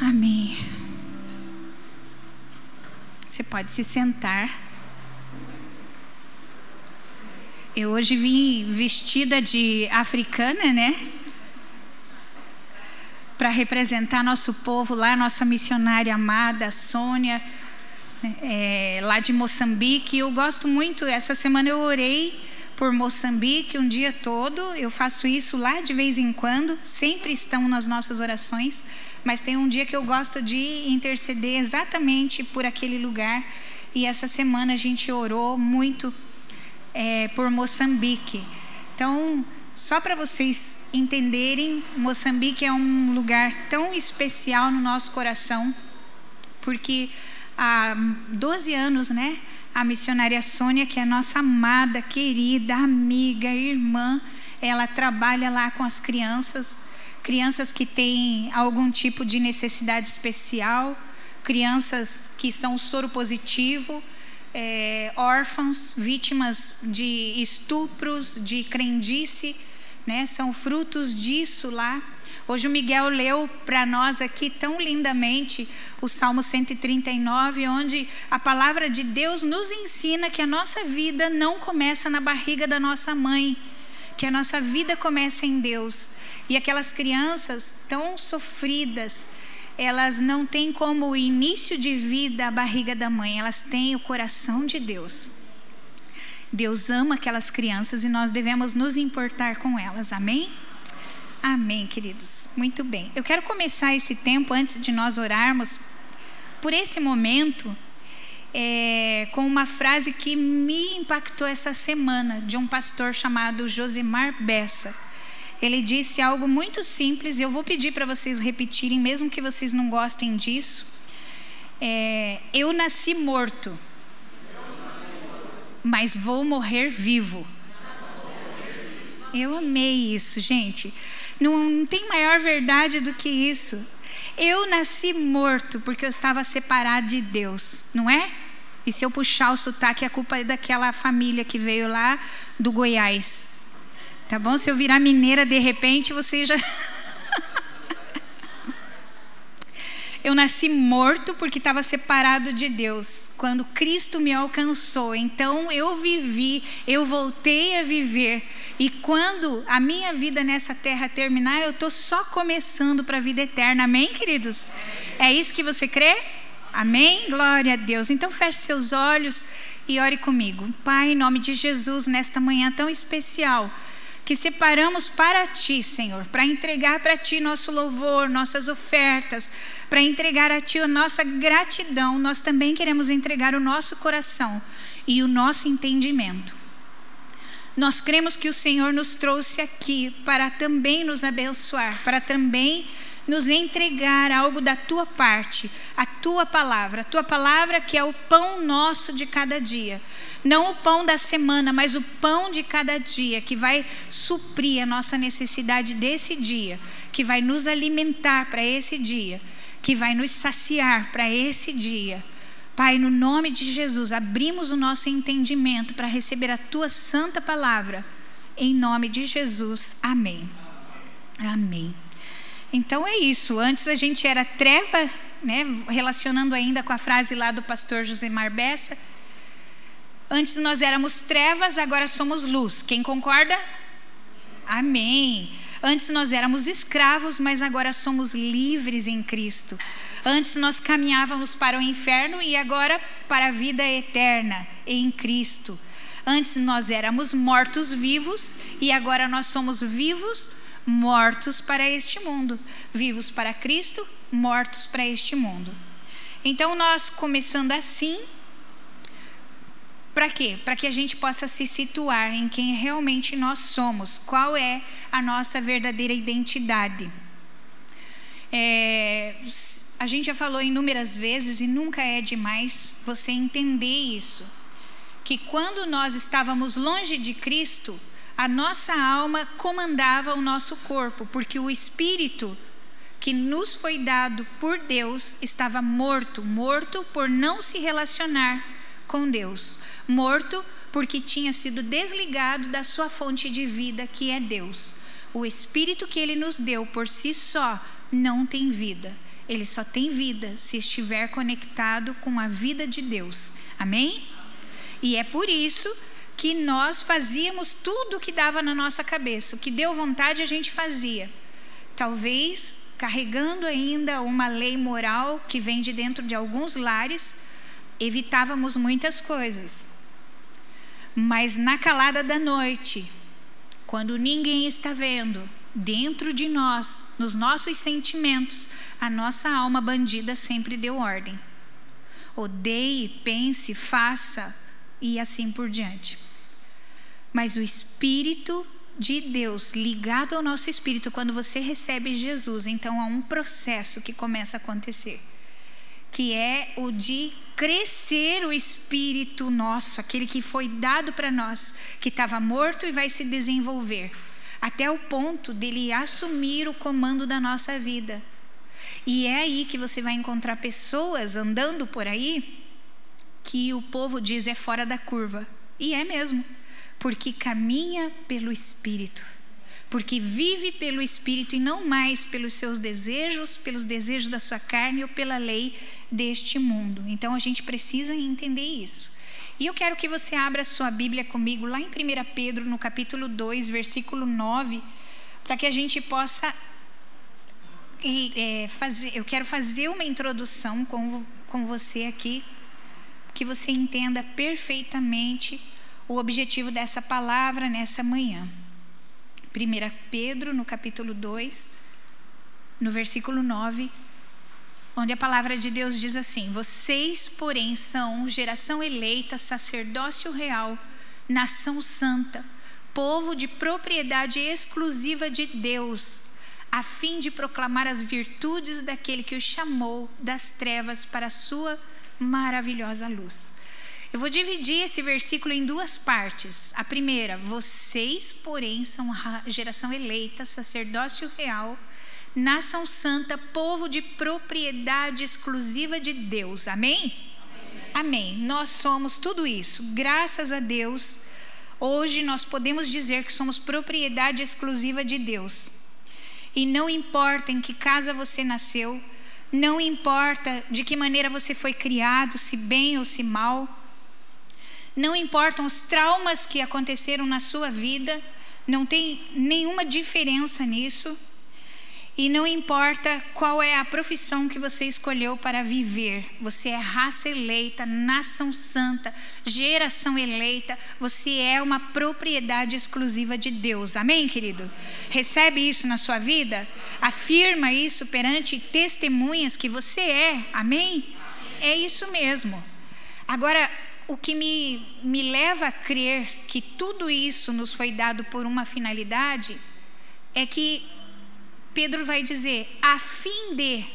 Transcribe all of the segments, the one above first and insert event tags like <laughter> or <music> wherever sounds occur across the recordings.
Amém. Você pode se sentar. Eu hoje vim vestida de africana, né? Para representar nosso povo lá, nossa missionária amada, Sônia, é, lá de Moçambique. Eu gosto muito, essa semana eu orei por Moçambique um dia todo. Eu faço isso lá de vez em quando, sempre estão nas nossas orações mas tem um dia que eu gosto de interceder exatamente por aquele lugar. E essa semana a gente orou muito é, por Moçambique. Então, só para vocês entenderem, Moçambique é um lugar tão especial no nosso coração, porque há 12 anos, né? A missionária Sônia, que é nossa amada, querida, amiga, irmã, ela trabalha lá com as crianças crianças que têm algum tipo de necessidade especial, crianças que são soro positivo, é, órfãos, vítimas de estupros, de crendice, né? São frutos disso lá. Hoje o Miguel leu para nós aqui tão lindamente o Salmo 139, onde a palavra de Deus nos ensina que a nossa vida não começa na barriga da nossa mãe, que a nossa vida começa em Deus. E aquelas crianças tão sofridas, elas não têm como início de vida a barriga da mãe, elas têm o coração de Deus. Deus ama aquelas crianças e nós devemos nos importar com elas, amém? Amém, queridos. Muito bem. Eu quero começar esse tempo, antes de nós orarmos, por esse momento, é, com uma frase que me impactou essa semana, de um pastor chamado Josimar Bessa ele disse algo muito simples, e eu vou pedir para vocês repetirem, mesmo que vocês não gostem disso. É, eu nasci morto, mas vou morrer vivo. Eu amei isso, gente. Não, não tem maior verdade do que isso. Eu nasci morto porque eu estava separado de Deus, não é? E se eu puxar o sotaque, a culpa é daquela família que veio lá do Goiás. Tá bom? Se eu virar mineira de repente, você já. <laughs> eu nasci morto porque estava separado de Deus. Quando Cristo me alcançou, então eu vivi, eu voltei a viver. E quando a minha vida nessa terra terminar, eu estou só começando para a vida eterna. Amém, queridos? É isso que você crê? Amém? Glória a Deus. Então feche seus olhos e ore comigo. Pai, em nome de Jesus, nesta manhã tão especial que separamos para Ti, Senhor, para entregar para Ti nosso louvor, nossas ofertas, para entregar a Ti a nossa gratidão, nós também queremos entregar o nosso coração e o nosso entendimento. Nós cremos que o Senhor nos trouxe aqui para também nos abençoar, para também nos entregar algo da tua parte, a tua palavra, a tua palavra que é o pão nosso de cada dia. Não o pão da semana, mas o pão de cada dia, que vai suprir a nossa necessidade desse dia, que vai nos alimentar para esse dia, que vai nos saciar para esse dia. Pai, no nome de Jesus, abrimos o nosso entendimento para receber a tua santa palavra. Em nome de Jesus, amém. Amém. Então é isso. Antes a gente era treva, né? relacionando ainda com a frase lá do pastor José Marbessa. Antes nós éramos trevas, agora somos luz. Quem concorda? Amém. Antes nós éramos escravos, mas agora somos livres em Cristo. Antes nós caminhávamos para o inferno e agora para a vida eterna em Cristo. Antes nós éramos mortos vivos e agora nós somos vivos mortos para este mundo, vivos para Cristo, mortos para este mundo. Então nós começando assim, para quê? Para que a gente possa se situar em quem realmente nós somos, qual é a nossa verdadeira identidade. É, a gente já falou inúmeras vezes e nunca é demais você entender isso. Que quando nós estávamos longe de Cristo, a nossa alma comandava o nosso corpo, porque o espírito que nos foi dado por Deus estava morto morto por não se relacionar com Deus, morto porque tinha sido desligado da sua fonte de vida, que é Deus. O espírito que ele nos deu por si só não tem vida. ele só tem vida se estiver conectado com a vida de Deus. Amém? E é por isso que nós fazíamos tudo o que dava na nossa cabeça, o que deu vontade a gente fazia. Talvez carregando ainda uma lei moral que vem de dentro de alguns lares, evitávamos muitas coisas. Mas na calada da noite, quando ninguém está vendo, dentro de nós, nos nossos sentimentos, a nossa alma bandida sempre deu ordem. Odeie, pense, faça e assim por diante. Mas o Espírito de Deus ligado ao nosso espírito, quando você recebe Jesus, então há um processo que começa a acontecer, que é o de crescer o espírito nosso, aquele que foi dado para nós, que estava morto e vai se desenvolver, até o ponto dele assumir o comando da nossa vida. E é aí que você vai encontrar pessoas andando por aí que o povo diz é fora da curva. E é mesmo porque caminha pelo Espírito, porque vive pelo Espírito e não mais pelos seus desejos, pelos desejos da sua carne ou pela lei deste mundo. Então a gente precisa entender isso. E eu quero que você abra sua Bíblia comigo lá em 1 Pedro, no capítulo 2, versículo 9, para que a gente possa é, fazer. Eu quero fazer uma introdução com, com você aqui, que você entenda perfeitamente o objetivo dessa palavra nessa manhã. 1 Pedro, no capítulo 2, no versículo 9, onde a palavra de Deus diz assim: Vocês, porém, são geração eleita, sacerdócio real, nação santa, povo de propriedade exclusiva de Deus, a fim de proclamar as virtudes daquele que o chamou das trevas para a sua maravilhosa luz. Eu vou dividir esse versículo em duas partes. A primeira, vocês, porém, são geração eleita, sacerdócio real, nação santa, povo de propriedade exclusiva de Deus. Amém? Amém? Amém. Nós somos tudo isso. Graças a Deus, hoje nós podemos dizer que somos propriedade exclusiva de Deus. E não importa em que casa você nasceu, não importa de que maneira você foi criado, se bem ou se mal, não importam os traumas que aconteceram na sua vida, não tem nenhuma diferença nisso. E não importa qual é a profissão que você escolheu para viver, você é raça eleita, nação santa, geração eleita, você é uma propriedade exclusiva de Deus. Amém, querido? Recebe isso na sua vida? Afirma isso perante testemunhas que você é. Amém? É isso mesmo. Agora, o que me, me leva a crer que tudo isso nos foi dado por uma finalidade é que Pedro vai dizer, a fim de.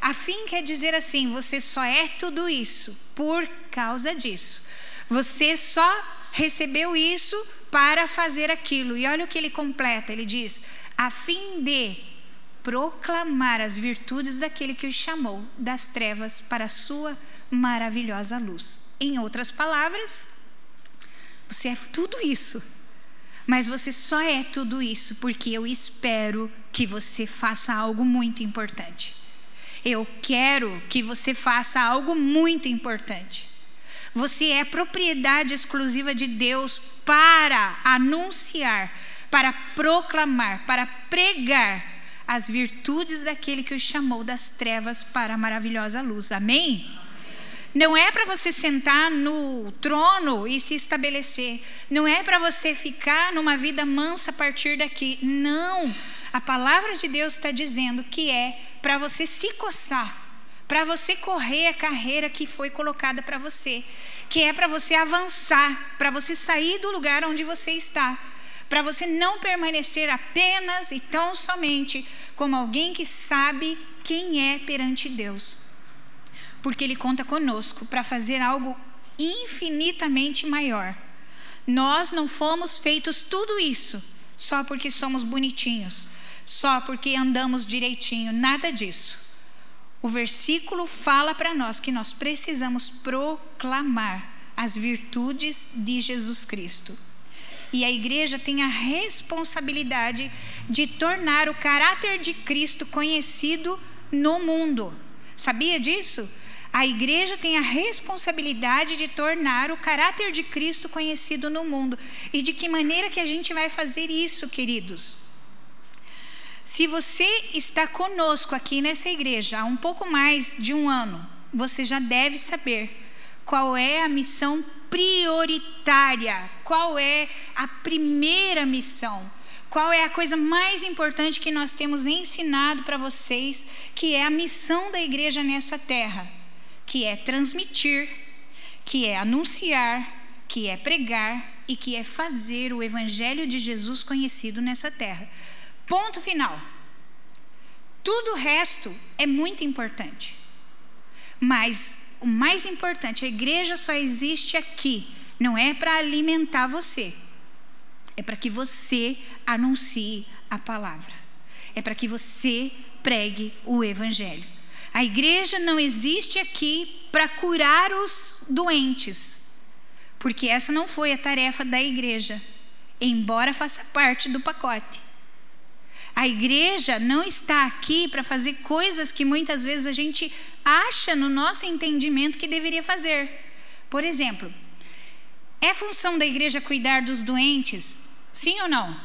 A fim quer dizer assim: você só é tudo isso por causa disso. Você só recebeu isso para fazer aquilo. E olha o que ele completa: ele diz, a fim de proclamar as virtudes daquele que o chamou das trevas para a sua maravilhosa luz. Em outras palavras, você é tudo isso. Mas você só é tudo isso porque eu espero que você faça algo muito importante. Eu quero que você faça algo muito importante. Você é propriedade exclusiva de Deus para anunciar, para proclamar, para pregar as virtudes daquele que o chamou das trevas para a maravilhosa luz. Amém? Não é para você sentar no trono e se estabelecer. Não é para você ficar numa vida mansa a partir daqui. Não. A palavra de Deus está dizendo que é para você se coçar, para você correr a carreira que foi colocada para você, que é para você avançar, para você sair do lugar onde você está, para você não permanecer apenas e tão somente como alguém que sabe quem é perante Deus porque Ele conta conosco para fazer algo infinitamente maior. Nós não fomos feitos tudo isso só porque somos bonitinhos, só porque andamos direitinho, nada disso. O versículo fala para nós que nós precisamos proclamar as virtudes de Jesus Cristo. E a igreja tem a responsabilidade de tornar o caráter de Cristo conhecido no mundo. Sabia disso? A igreja tem a responsabilidade de tornar o caráter de Cristo conhecido no mundo. E de que maneira que a gente vai fazer isso, queridos? Se você está conosco aqui nessa igreja há um pouco mais de um ano, você já deve saber qual é a missão prioritária, qual é a primeira missão, qual é a coisa mais importante que nós temos ensinado para vocês, que é a missão da igreja nessa terra, que é transmitir, que é anunciar, que é pregar e que é fazer o evangelho de Jesus conhecido nessa terra. Ponto final. Tudo o resto é muito importante. Mas o mais importante, a igreja só existe aqui, não é para alimentar você, é para que você anuncie a palavra, é para que você pregue o evangelho. A igreja não existe aqui para curar os doentes, porque essa não foi a tarefa da igreja, embora faça parte do pacote. A igreja não está aqui para fazer coisas que muitas vezes a gente acha no nosso entendimento que deveria fazer. Por exemplo, é função da igreja cuidar dos doentes? Sim ou não?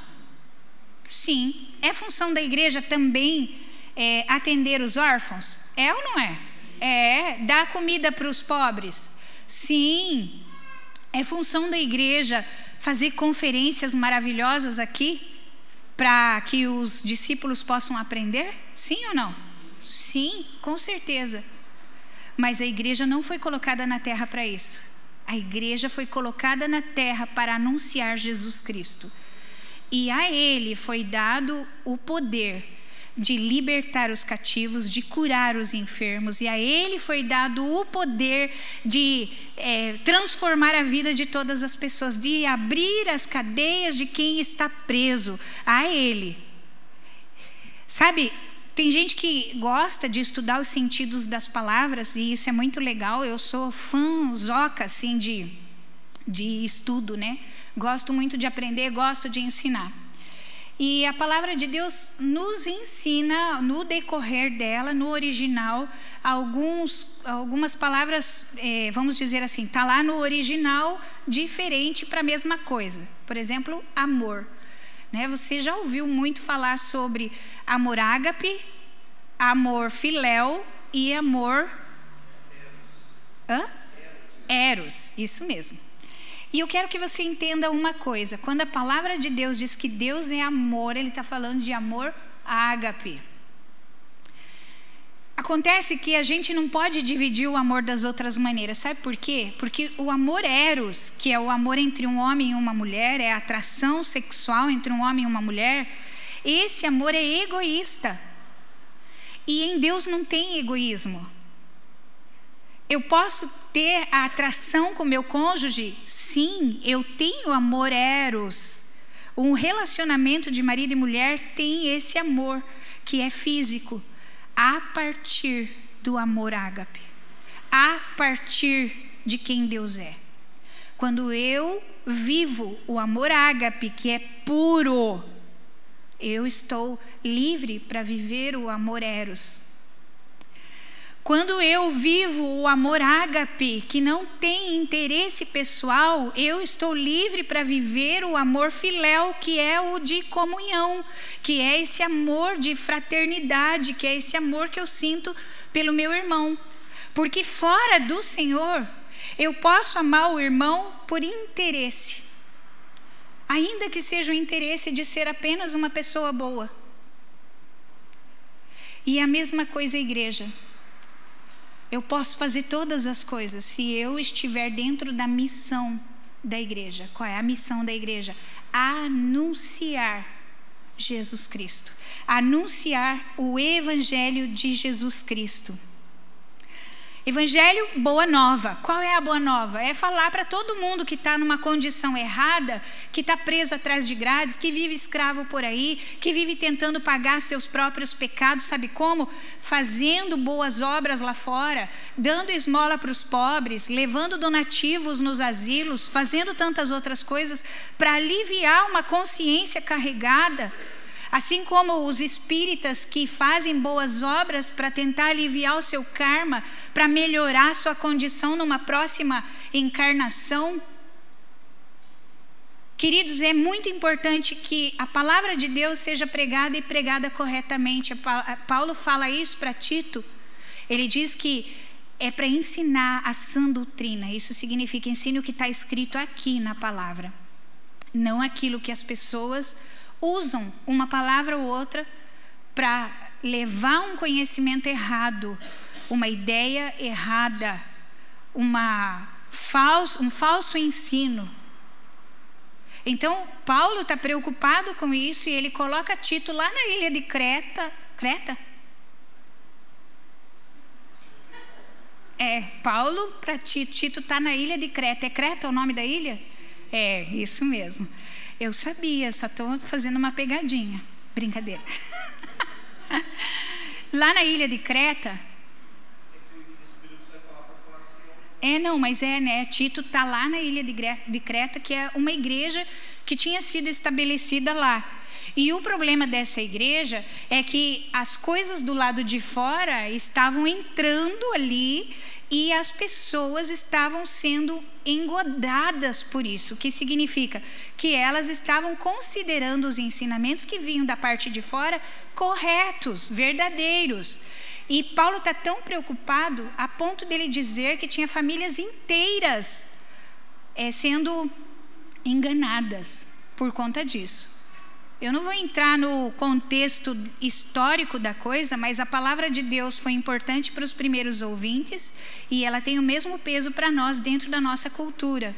Sim. É função da igreja também é, atender os órfãos? É ou não é? É. Dar comida para os pobres? Sim. É função da igreja fazer conferências maravilhosas aqui? para que os discípulos possam aprender? Sim ou não? Sim, com certeza. Mas a igreja não foi colocada na terra para isso. A igreja foi colocada na terra para anunciar Jesus Cristo. E a ele foi dado o poder de libertar os cativos, de curar os enfermos, e a Ele foi dado o poder de é, transformar a vida de todas as pessoas, de abrir as cadeias de quem está preso, a Ele. Sabe, tem gente que gosta de estudar os sentidos das palavras, e isso é muito legal, eu sou fã, zoca, assim, de, de estudo, né? Gosto muito de aprender, gosto de ensinar. E a palavra de Deus nos ensina, no decorrer dela, no original, alguns, algumas palavras, é, vamos dizer assim, está lá no original diferente para a mesma coisa. Por exemplo, amor. Né? Você já ouviu muito falar sobre amor ágape, amor filéu e amor. Hã? Eros, isso mesmo. E eu quero que você entenda uma coisa: quando a palavra de Deus diz que Deus é amor, Ele está falando de amor ágape. Acontece que a gente não pode dividir o amor das outras maneiras, sabe por quê? Porque o amor eros, que é o amor entre um homem e uma mulher, é a atração sexual entre um homem e uma mulher, esse amor é egoísta. E em Deus não tem egoísmo. Eu posso ter a atração com meu cônjuge? Sim, eu tenho amor eros. Um relacionamento de marido e mulher tem esse amor que é físico, a partir do amor ágape, a partir de quem Deus é. Quando eu vivo o amor ágape, que é puro, eu estou livre para viver o amor eros, quando eu vivo o amor ágape, que não tem interesse pessoal, eu estou livre para viver o amor filéu, que é o de comunhão, que é esse amor de fraternidade, que é esse amor que eu sinto pelo meu irmão. Porque fora do Senhor, eu posso amar o irmão por interesse, ainda que seja o interesse de ser apenas uma pessoa boa. E a mesma coisa a igreja. Eu posso fazer todas as coisas se eu estiver dentro da missão da igreja. Qual é a missão da igreja? Anunciar Jesus Cristo. Anunciar o evangelho de Jesus Cristo. Evangelho, boa nova. Qual é a boa nova? É falar para todo mundo que está numa condição errada, que está preso atrás de grades, que vive escravo por aí, que vive tentando pagar seus próprios pecados, sabe como? Fazendo boas obras lá fora, dando esmola para os pobres, levando donativos nos asilos, fazendo tantas outras coisas para aliviar uma consciência carregada Assim como os espíritas que fazem boas obras para tentar aliviar o seu karma, para melhorar sua condição numa próxima encarnação. Queridos, é muito importante que a palavra de Deus seja pregada e pregada corretamente. Paulo fala isso para Tito. Ele diz que é para ensinar a sã doutrina. Isso significa ensine o que está escrito aqui na palavra, não aquilo que as pessoas usam uma palavra ou outra para levar um conhecimento errado, uma ideia errada, uma falso, um falso ensino. Então, Paulo está preocupado com isso e ele coloca Tito lá na ilha de Creta. Creta? É, Paulo para Tito. Tito está na ilha de Creta. É Creta o nome da ilha? É, isso mesmo. Eu sabia, só estou fazendo uma pegadinha. Brincadeira. <laughs> Lá na ilha de Creta. É, não, mas é, né? Tito está lá na ilha de Creta, que é uma igreja que tinha sido estabelecida lá. E o problema dessa igreja é que as coisas do lado de fora estavam entrando ali e as pessoas estavam sendo engodadas por isso, que significa que elas estavam considerando os ensinamentos que vinham da parte de fora corretos, verdadeiros. E Paulo está tão preocupado a ponto dele dizer que tinha famílias inteiras é, sendo enganadas por conta disso. Eu não vou entrar no contexto histórico da coisa, mas a palavra de Deus foi importante para os primeiros ouvintes e ela tem o mesmo peso para nós dentro da nossa cultura.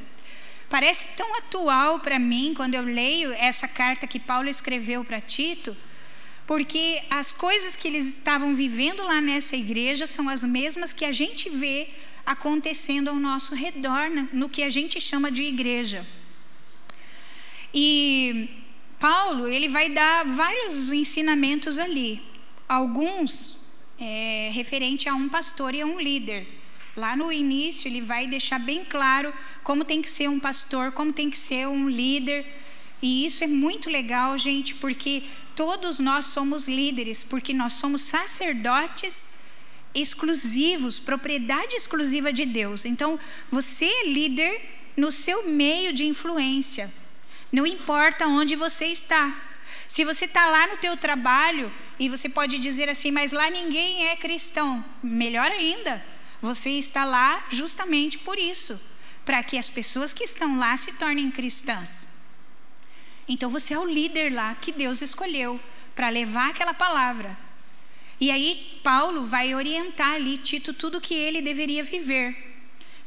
Parece tão atual para mim quando eu leio essa carta que Paulo escreveu para Tito, porque as coisas que eles estavam vivendo lá nessa igreja são as mesmas que a gente vê acontecendo ao nosso redor, no que a gente chama de igreja. E Paulo ele vai dar vários ensinamentos ali, alguns é, referente a um pastor e a um líder. Lá no início ele vai deixar bem claro como tem que ser um pastor, como tem que ser um líder. E isso é muito legal, gente, porque todos nós somos líderes, porque nós somos sacerdotes exclusivos, propriedade exclusiva de Deus. Então, você é líder no seu meio de influência. Não importa onde você está. Se você está lá no teu trabalho e você pode dizer assim, mas lá ninguém é cristão, melhor ainda, você está lá justamente por isso, para que as pessoas que estão lá se tornem cristãs. Então você é o líder lá que Deus escolheu para levar aquela palavra. E aí Paulo vai orientar ali Tito tudo que ele deveria viver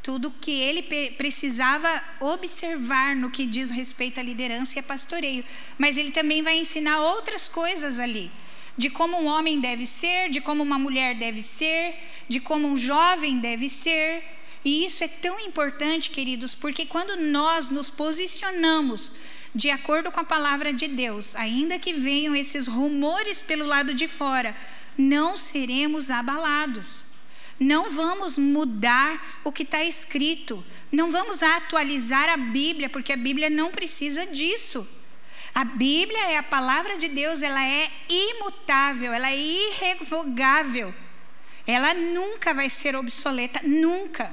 tudo que ele precisava observar no que diz respeito à liderança e a pastoreio. Mas ele também vai ensinar outras coisas ali. De como um homem deve ser, de como uma mulher deve ser, de como um jovem deve ser. E isso é tão importante, queridos, porque quando nós nos posicionamos de acordo com a palavra de Deus, ainda que venham esses rumores pelo lado de fora, não seremos abalados. Não vamos mudar o que está escrito. Não vamos atualizar a Bíblia, porque a Bíblia não precisa disso. A Bíblia é a palavra de Deus, ela é imutável, ela é irrevogável. Ela nunca vai ser obsoleta, nunca.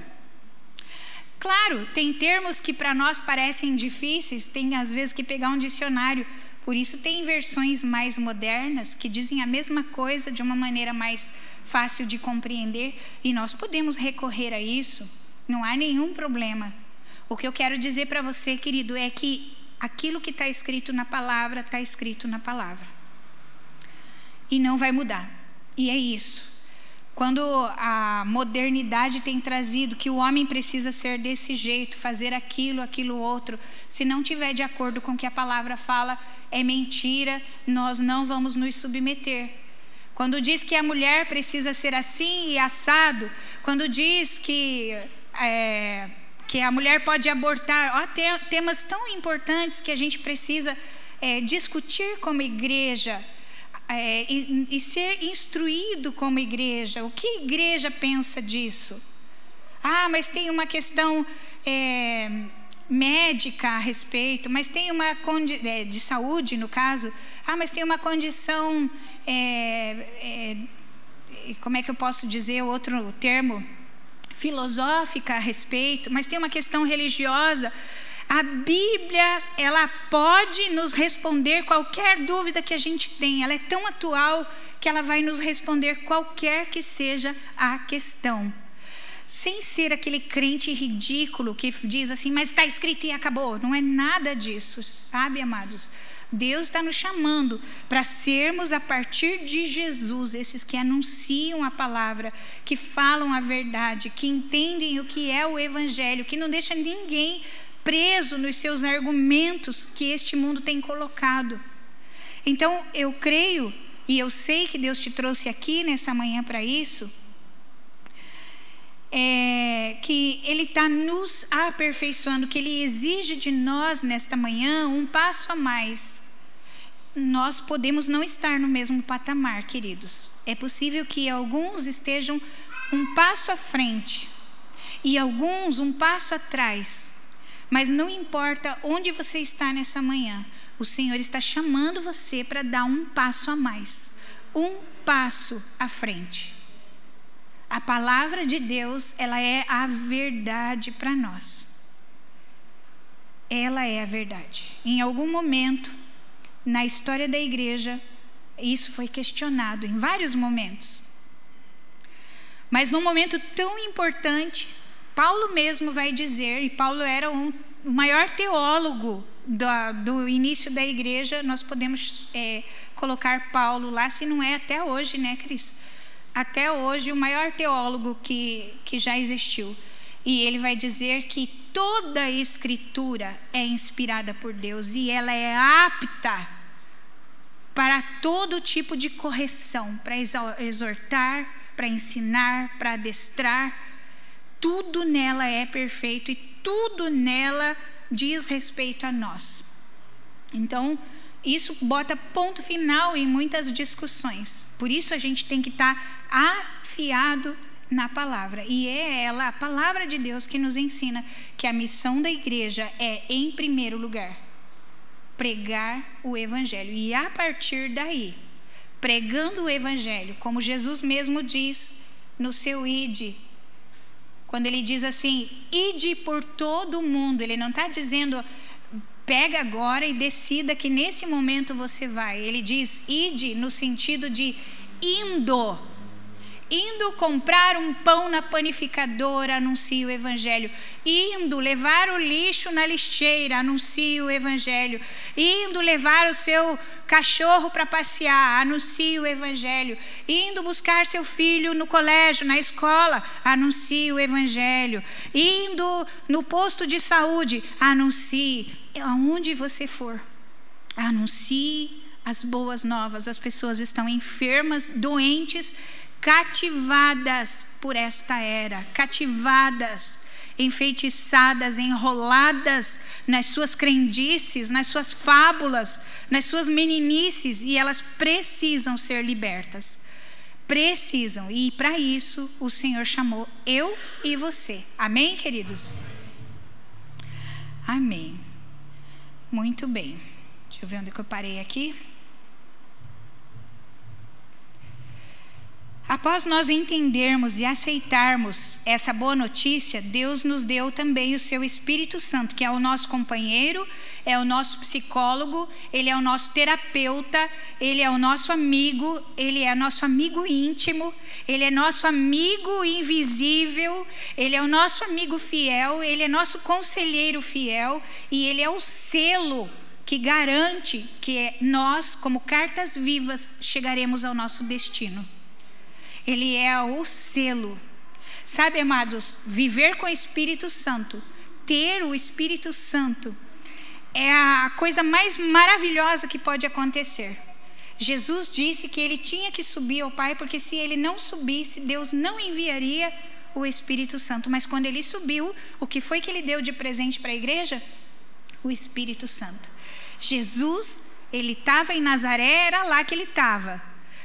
Claro, tem termos que para nós parecem difíceis, tem às vezes que pegar um dicionário. Por isso, tem versões mais modernas que dizem a mesma coisa de uma maneira mais fácil de compreender e nós podemos recorrer a isso, não há nenhum problema. O que eu quero dizer para você, querido, é que aquilo que está escrito na palavra, está escrito na palavra. E não vai mudar. E é isso. Quando a modernidade tem trazido que o homem precisa ser desse jeito, fazer aquilo, aquilo outro, se não tiver de acordo com o que a palavra fala, é mentira, nós não vamos nos submeter. Quando diz que a mulher precisa ser assim e assado, quando diz que, é, que a mulher pode abortar, ó, temas tão importantes que a gente precisa é, discutir como igreja é, e, e ser instruído como igreja. O que a igreja pensa disso? Ah, mas tem uma questão é, médica a respeito, mas tem uma é, de saúde no caso, ah, mas tem uma condição, é, é, como é que eu posso dizer outro termo? Filosófica a respeito, mas tem uma questão religiosa. A Bíblia, ela pode nos responder qualquer dúvida que a gente tem. Ela é tão atual que ela vai nos responder qualquer que seja a questão sem ser aquele crente ridículo que diz assim, mas está escrito e acabou. Não é nada disso, sabe, amados? Deus está nos chamando para sermos, a partir de Jesus, esses que anunciam a palavra, que falam a verdade, que entendem o que é o Evangelho, que não deixa ninguém preso nos seus argumentos que este mundo tem colocado. Então, eu creio e eu sei que Deus te trouxe aqui nessa manhã para isso é, que Ele está nos aperfeiçoando, que Ele exige de nós nesta manhã um passo a mais. Nós podemos não estar no mesmo patamar, queridos. É possível que alguns estejam um passo à frente e alguns um passo atrás. Mas não importa onde você está nessa manhã, o Senhor está chamando você para dar um passo a mais, um passo à frente. A palavra de Deus, ela é a verdade para nós. Ela é a verdade. Em algum momento, na história da igreja, isso foi questionado em vários momentos. Mas num momento tão importante, Paulo mesmo vai dizer, e Paulo era um, o maior teólogo do, do início da igreja, nós podemos é, colocar Paulo lá, se não é até hoje, né, Cris? Até hoje, o maior teólogo que, que já existiu. E ele vai dizer que toda a escritura é inspirada por Deus e ela é apta para todo tipo de correção, para exortar, para ensinar, para adestrar. Tudo nela é perfeito e tudo nela diz respeito a nós. Então, isso bota ponto final em muitas discussões. Por isso a gente tem que estar tá afiado na palavra. E é ela, a palavra de Deus, que nos ensina que a missão da igreja é, em primeiro lugar, pregar o evangelho. E a partir daí, pregando o evangelho, como Jesus mesmo diz no seu ide, quando ele diz assim, ide por todo o mundo, ele não está dizendo Pega agora e decida que nesse momento você vai. Ele diz ide no sentido de indo. Indo comprar um pão na panificadora, anuncie o evangelho. Indo levar o lixo na lixeira, anuncie o evangelho. Indo levar o seu cachorro para passear, anuncie o evangelho. Indo buscar seu filho no colégio, na escola, anuncie o evangelho. Indo no posto de saúde, anuncie aonde você for, anuncie as boas novas. As pessoas estão enfermas, doentes, cativadas por esta era, cativadas, enfeitiçadas, enroladas nas suas crendices, nas suas fábulas, nas suas meninices, e elas precisam ser libertas. Precisam, e para isso o Senhor chamou eu e você. Amém, queridos? Amém. Muito bem. Deixa eu ver onde eu parei aqui. Após nós entendermos e aceitarmos essa boa notícia, Deus nos deu também o seu Espírito Santo, que é o nosso companheiro, é o nosso psicólogo, ele é o nosso terapeuta, ele é o nosso amigo, ele é nosso amigo íntimo, ele é nosso amigo invisível, ele é o nosso amigo fiel, ele é nosso conselheiro fiel e ele é o selo que garante que nós, como cartas vivas, chegaremos ao nosso destino. Ele é o selo. Sabe, amados, viver com o Espírito Santo, ter o Espírito Santo, é a coisa mais maravilhosa que pode acontecer. Jesus disse que ele tinha que subir ao Pai, porque se ele não subisse, Deus não enviaria o Espírito Santo. Mas quando ele subiu, o que foi que ele deu de presente para a igreja? O Espírito Santo. Jesus, ele estava em Nazaré, era lá que ele estava.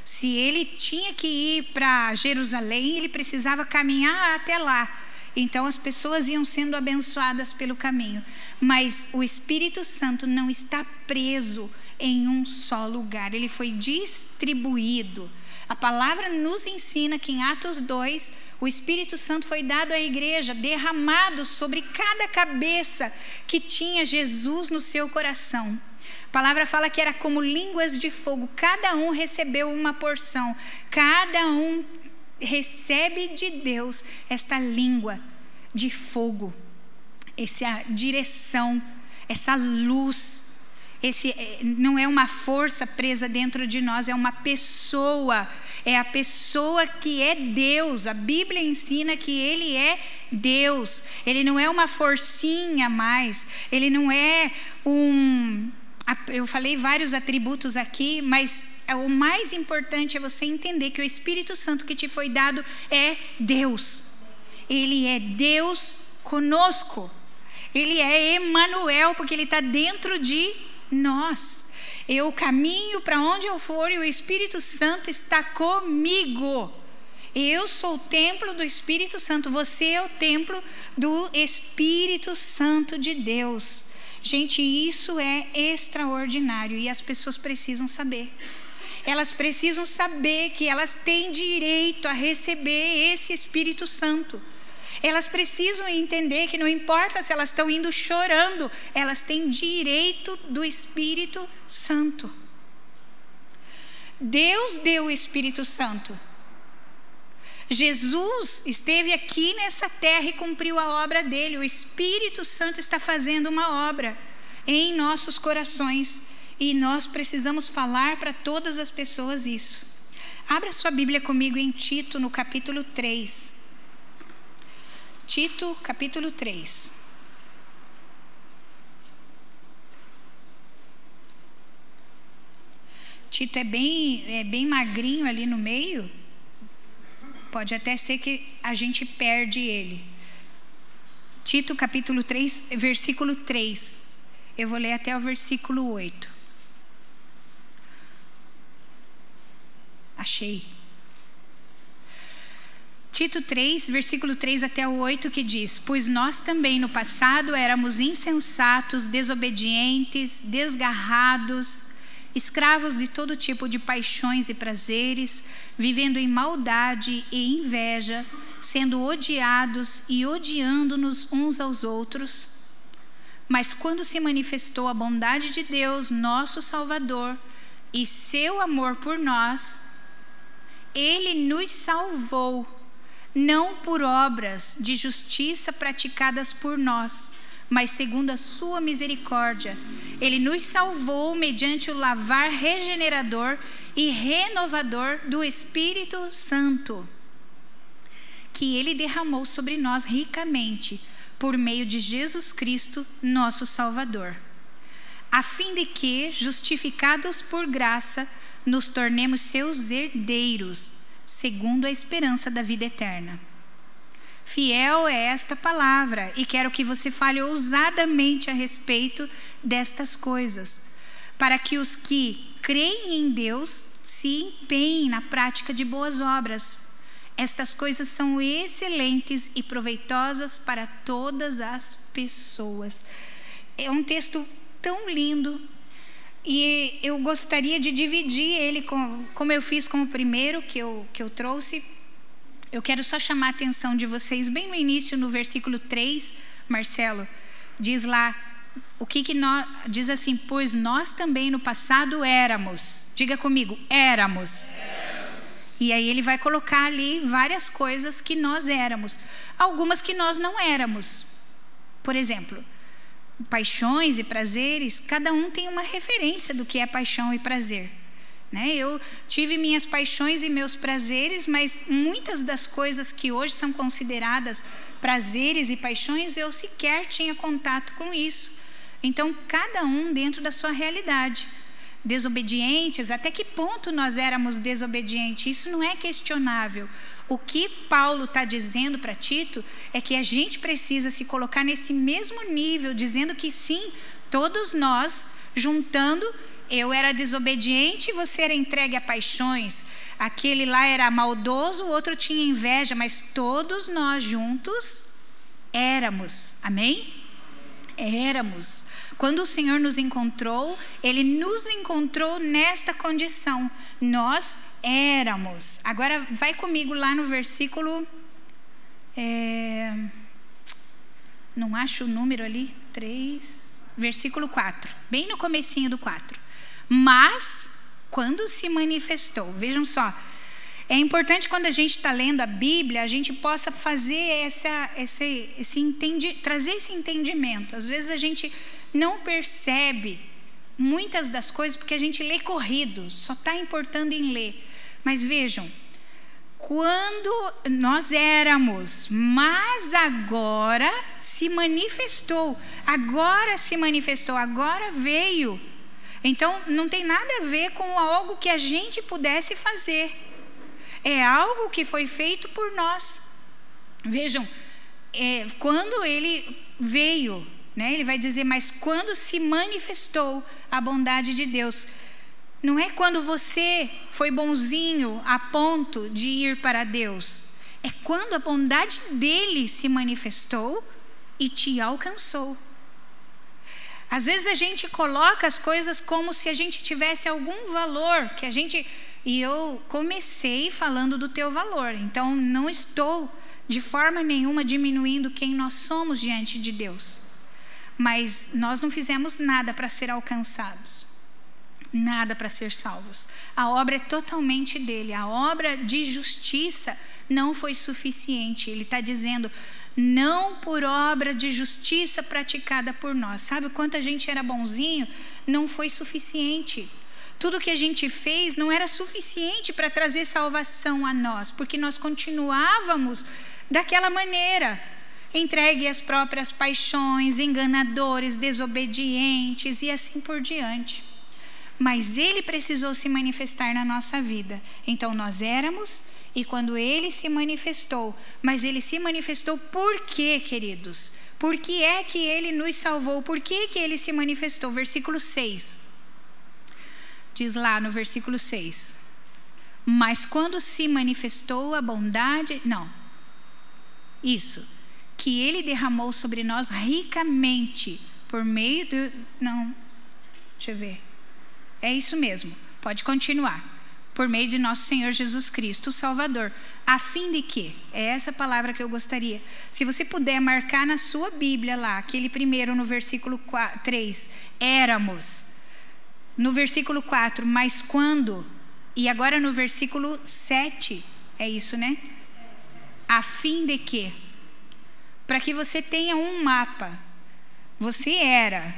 Se ele tinha que ir para Jerusalém, ele precisava caminhar até lá. Então as pessoas iam sendo abençoadas pelo caminho. Mas o Espírito Santo não está preso em um só lugar, ele foi distribuído. A palavra nos ensina que em Atos 2, o Espírito Santo foi dado à igreja, derramado sobre cada cabeça que tinha Jesus no seu coração. A palavra fala que era como línguas de fogo, cada um recebeu uma porção, cada um recebe de Deus esta língua de fogo, essa direção, essa luz. Esse eh, não é uma força presa dentro de nós, é uma pessoa. É a pessoa que é Deus. A Bíblia ensina que ele é Deus. Ele não é uma forcinha mais. Ele não é um. Eu falei vários atributos aqui, mas é, o mais importante é você entender que o Espírito Santo que te foi dado é Deus. Ele é Deus conosco. Ele é Emanuel, porque ele está dentro de nós. Eu caminho para onde eu for e o Espírito Santo está comigo. Eu sou o templo do Espírito Santo, você é o templo do Espírito Santo de Deus. Gente, isso é extraordinário e as pessoas precisam saber elas precisam saber que elas têm direito a receber esse Espírito Santo. Elas precisam entender que não importa se elas estão indo chorando, elas têm direito do Espírito Santo. Deus deu o Espírito Santo. Jesus esteve aqui nessa terra e cumpriu a obra dele. O Espírito Santo está fazendo uma obra em nossos corações. E nós precisamos falar para todas as pessoas isso. Abra sua Bíblia comigo em Tito, no capítulo 3. Tito, capítulo 3. Tito é bem, é bem magrinho ali no meio. Pode até ser que a gente perde ele. Tito capítulo 3, versículo 3. Eu vou ler até o versículo 8. Achei. Tito 3, versículo 3 até o 8, que diz: Pois nós também no passado éramos insensatos, desobedientes, desgarrados, escravos de todo tipo de paixões e prazeres, vivendo em maldade e inveja, sendo odiados e odiando-nos uns aos outros. Mas quando se manifestou a bondade de Deus, nosso Salvador, e seu amor por nós, ele nos salvou, não por obras de justiça praticadas por nós, mas segundo a sua misericórdia. Ele nos salvou mediante o lavar regenerador e renovador do Espírito Santo, que ele derramou sobre nós ricamente por meio de Jesus Cristo, nosso Salvador, a fim de que, justificados por graça, nos tornemos seus herdeiros, segundo a esperança da vida eterna. Fiel é esta palavra, e quero que você fale ousadamente a respeito destas coisas, para que os que creem em Deus se empenhem na prática de boas obras. Estas coisas são excelentes e proveitosas para todas as pessoas. É um texto tão lindo, e eu gostaria de dividir ele, com, como eu fiz com o primeiro que eu, que eu trouxe. Eu quero só chamar a atenção de vocês, bem no início, no versículo 3, Marcelo, diz lá, o que, que nós, diz assim, pois nós também no passado éramos, diga comigo, éramos. éramos. E aí ele vai colocar ali várias coisas que nós éramos, algumas que nós não éramos. Por exemplo, paixões e prazeres, cada um tem uma referência do que é paixão e prazer. Né? Eu tive minhas paixões e meus prazeres, mas muitas das coisas que hoje são consideradas prazeres e paixões, eu sequer tinha contato com isso. Então, cada um dentro da sua realidade. Desobedientes, até que ponto nós éramos desobedientes? Isso não é questionável. O que Paulo está dizendo para Tito é que a gente precisa se colocar nesse mesmo nível, dizendo que sim, todos nós, juntando, eu era desobediente e você era entregue a paixões. Aquele lá era maldoso, o outro tinha inveja, mas todos nós juntos éramos. Amém? Éramos. Quando o Senhor nos encontrou, Ele nos encontrou nesta condição. Nós éramos. Agora vai comigo lá no versículo. É, não acho o número ali. 3. Versículo 4. Bem no comecinho do 4. Mas, quando se manifestou, vejam só. É importante quando a gente está lendo a Bíblia, a gente possa fazer essa, esse, esse entendi, trazer esse entendimento. Às vezes a gente não percebe muitas das coisas porque a gente lê corrido, só está importando em ler. Mas vejam, quando nós éramos, mas agora se manifestou, agora se manifestou, agora veio. Então não tem nada a ver com algo que a gente pudesse fazer, é algo que foi feito por nós. Vejam, é, quando ele veio, né? Ele vai dizer, mas quando se manifestou a bondade de Deus, não é quando você foi bonzinho a ponto de ir para Deus, é quando a bondade dele se manifestou e te alcançou. Às vezes a gente coloca as coisas como se a gente tivesse algum valor, que a gente. E eu comecei falando do teu valor, então não estou de forma nenhuma diminuindo quem nós somos diante de Deus mas nós não fizemos nada para ser alcançados, nada para ser salvos. A obra é totalmente dele, a obra de justiça não foi suficiente. Ele está dizendo, não por obra de justiça praticada por nós. Sabe quanta gente era bonzinho? Não foi suficiente. Tudo que a gente fez não era suficiente para trazer salvação a nós, porque nós continuávamos daquela maneira entregue às próprias paixões, enganadores, desobedientes e assim por diante. Mas ele precisou se manifestar na nossa vida. Então nós éramos e quando ele se manifestou, mas ele se manifestou por quê, queridos? Por que é que ele nos salvou? Por que, que ele se manifestou? Versículo 6. Diz lá no versículo 6. Mas quando se manifestou a bondade. Não. Isso que ele derramou sobre nós ricamente por meio do. Não, deixa eu ver. É isso mesmo, pode continuar. Por meio de nosso Senhor Jesus Cristo, o Salvador. A fim de que? É essa palavra que eu gostaria. Se você puder marcar na sua Bíblia lá, aquele primeiro no versículo 4, 3, éramos. No versículo 4, mas quando? E agora no versículo 7, é isso, né? A fim de que? para que você tenha um mapa. Você era,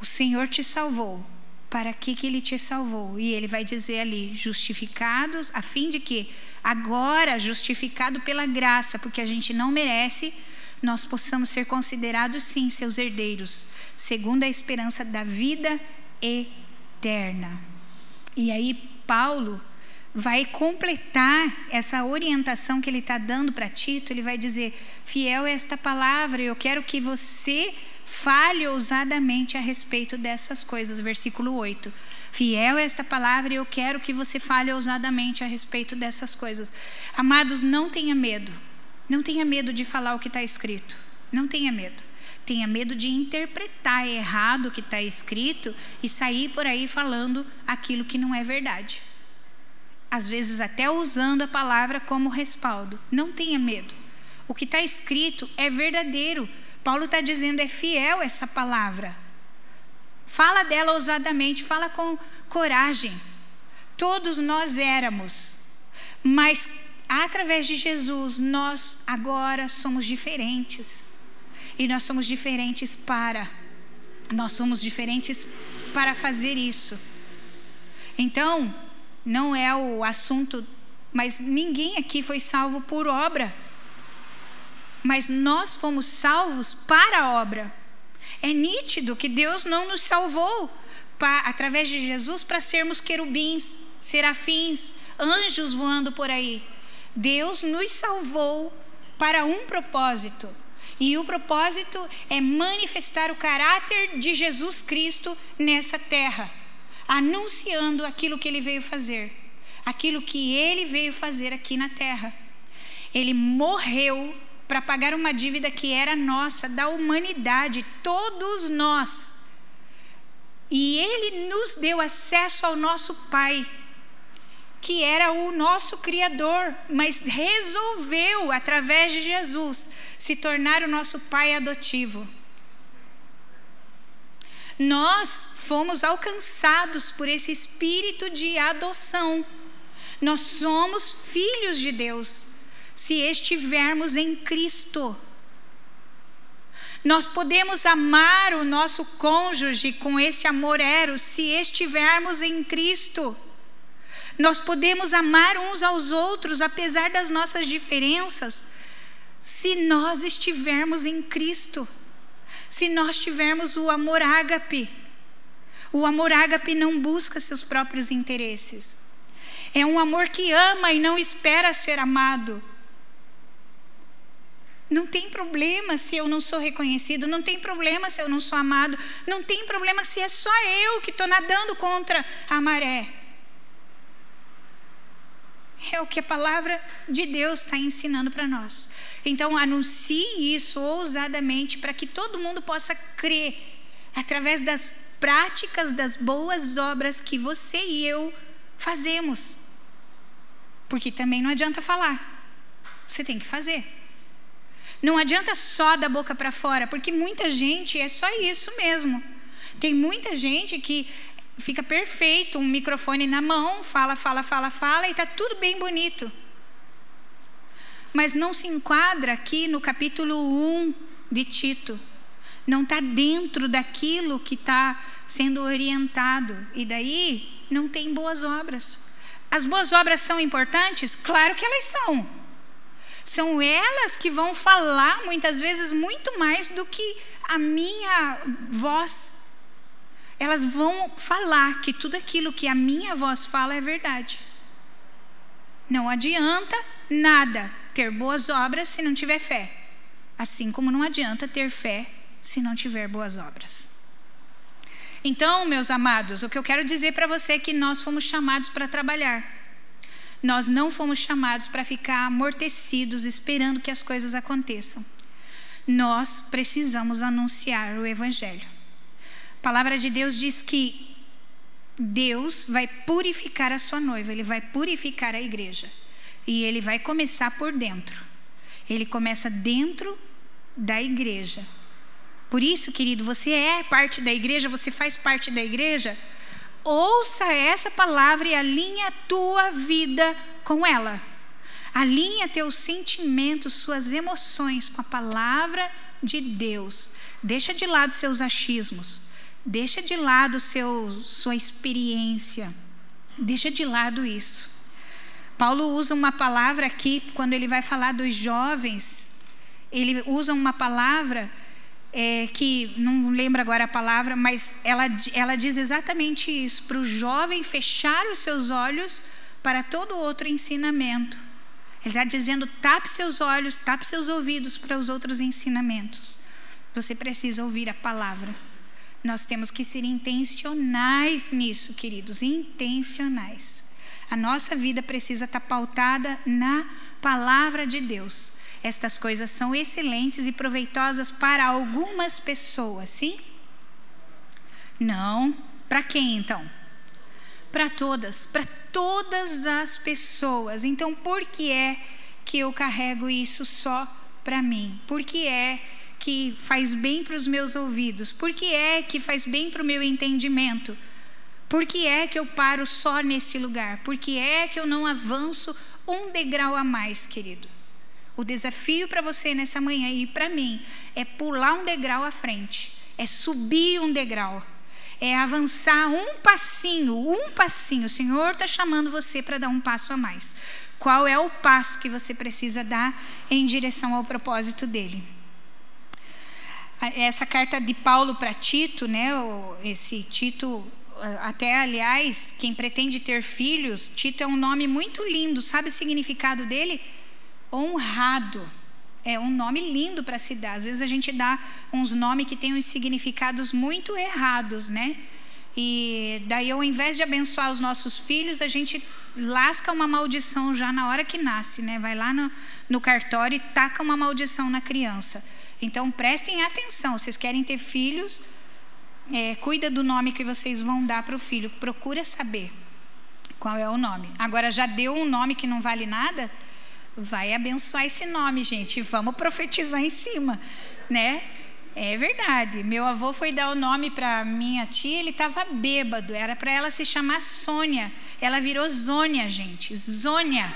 o Senhor te salvou. Para que, que ele te salvou? E ele vai dizer ali: justificados, a fim de que, agora, justificado pela graça, porque a gente não merece, nós possamos ser considerados, sim, seus herdeiros, segundo a esperança da vida eterna. E aí, Paulo vai completar essa orientação que ele está dando para Tito. Ele vai dizer: fiel é esta palavra, eu quero que você fale ousadamente a respeito dessas coisas. Versículo 8. Fiel é esta palavra, eu quero que você fale ousadamente a respeito dessas coisas. Amados, não tenha medo. Não tenha medo de falar o que está escrito. Não tenha medo. Tenha medo de interpretar errado o que está escrito e sair por aí falando aquilo que não é verdade às vezes até usando a palavra como respaldo. Não tenha medo. O que está escrito é verdadeiro. Paulo está dizendo, é fiel essa palavra. Fala dela ousadamente, fala com coragem. Todos nós éramos, mas através de Jesus, nós agora somos diferentes. E nós somos diferentes para. Nós somos diferentes para fazer isso. Então, não é o assunto, mas ninguém aqui foi salvo por obra. Mas nós fomos salvos para a obra. É nítido que Deus não nos salvou pra, através de Jesus para sermos querubins, serafins, anjos voando por aí. Deus nos salvou para um propósito. E o propósito é manifestar o caráter de Jesus Cristo nessa terra anunciando aquilo que ele veio fazer, aquilo que ele veio fazer aqui na terra. Ele morreu para pagar uma dívida que era nossa, da humanidade, todos nós. E ele nos deu acesso ao nosso Pai, que era o nosso Criador, mas resolveu, através de Jesus, se tornar o nosso Pai adotivo. Nós fomos alcançados por esse espírito de adoção. Nós somos filhos de Deus se estivermos em Cristo. Nós podemos amar o nosso cônjuge com esse amor eros se estivermos em Cristo. Nós podemos amar uns aos outros apesar das nossas diferenças se nós estivermos em Cristo. Se nós tivermos o amor ágape. O amor ágape não busca seus próprios interesses. É um amor que ama e não espera ser amado. Não tem problema se eu não sou reconhecido, não tem problema se eu não sou amado, não tem problema se é só eu que estou nadando contra a maré. É o que a palavra de Deus está ensinando para nós. Então, anuncie isso ousadamente para que todo mundo possa crer através das práticas das boas obras que você e eu fazemos. Porque também não adianta falar, você tem que fazer. Não adianta só da boca para fora, porque muita gente é só isso mesmo. Tem muita gente que fica perfeito, um microfone na mão, fala, fala, fala, fala e está tudo bem bonito. Mas não se enquadra aqui no capítulo 1 de Tito. Não está dentro daquilo que está sendo orientado. E daí não tem boas obras. As boas obras são importantes? Claro que elas são. São elas que vão falar muitas vezes muito mais do que a minha voz. Elas vão falar que tudo aquilo que a minha voz fala é verdade. Não adianta nada ter boas obras se não tiver fé. Assim como não adianta ter fé se não tiver boas obras. Então, meus amados, o que eu quero dizer para você é que nós fomos chamados para trabalhar. Nós não fomos chamados para ficar amortecidos esperando que as coisas aconteçam. Nós precisamos anunciar o Evangelho. A palavra de Deus diz que Deus vai purificar a sua noiva, Ele vai purificar a igreja. E Ele vai começar por dentro. Ele começa dentro da igreja. Por isso, querido, você é parte da igreja, você faz parte da igreja ouça essa palavra e alinhe a tua vida com ela. Alinha teus sentimentos, suas emoções com a palavra de Deus. Deixa de lado seus achismos. Deixa de lado seu, sua experiência. Deixa de lado isso. Paulo usa uma palavra aqui, quando ele vai falar dos jovens, ele usa uma palavra é, que não lembro agora a palavra, mas ela, ela diz exatamente isso: para o jovem fechar os seus olhos para todo outro ensinamento. Ele está dizendo: tape seus olhos, tape seus ouvidos para os outros ensinamentos. Você precisa ouvir a palavra. Nós temos que ser intencionais nisso, queridos, intencionais. A nossa vida precisa estar pautada na palavra de Deus. Estas coisas são excelentes e proveitosas para algumas pessoas, sim? Não. Para quem então? Para todas, para todas as pessoas. Então, por que é que eu carrego isso só para mim? Por que é que faz bem para os meus ouvidos? Por que é que faz bem para o meu entendimento? Por que é que eu paro só nesse lugar? Por que é que eu não avanço um degrau a mais, querido? O desafio para você nessa manhã e para mim é pular um degrau à frente, é subir um degrau, é avançar um passinho, um passinho. O Senhor está chamando você para dar um passo a mais. Qual é o passo que você precisa dar em direção ao propósito dele? Essa carta de Paulo para Tito, né? Esse Tito, até aliás, quem pretende ter filhos, Tito é um nome muito lindo. Sabe o significado dele? Honrado. É um nome lindo para se dar. Às vezes a gente dá uns nomes que têm uns significados muito errados, né? E daí, ao invés de abençoar os nossos filhos, a gente lasca uma maldição já na hora que nasce, né? Vai lá no, no cartório e taca uma maldição na criança. Então, prestem atenção. Vocês querem ter filhos? É, cuida do nome que vocês vão dar para o filho. Procura saber qual é o nome. Agora, já deu um nome que não vale nada? Vai abençoar esse nome, gente. Vamos profetizar em cima, né? É verdade. Meu avô foi dar o nome para minha tia, ele estava bêbado. Era para ela se chamar Sônia. Ela virou Zônia, gente. Zônia.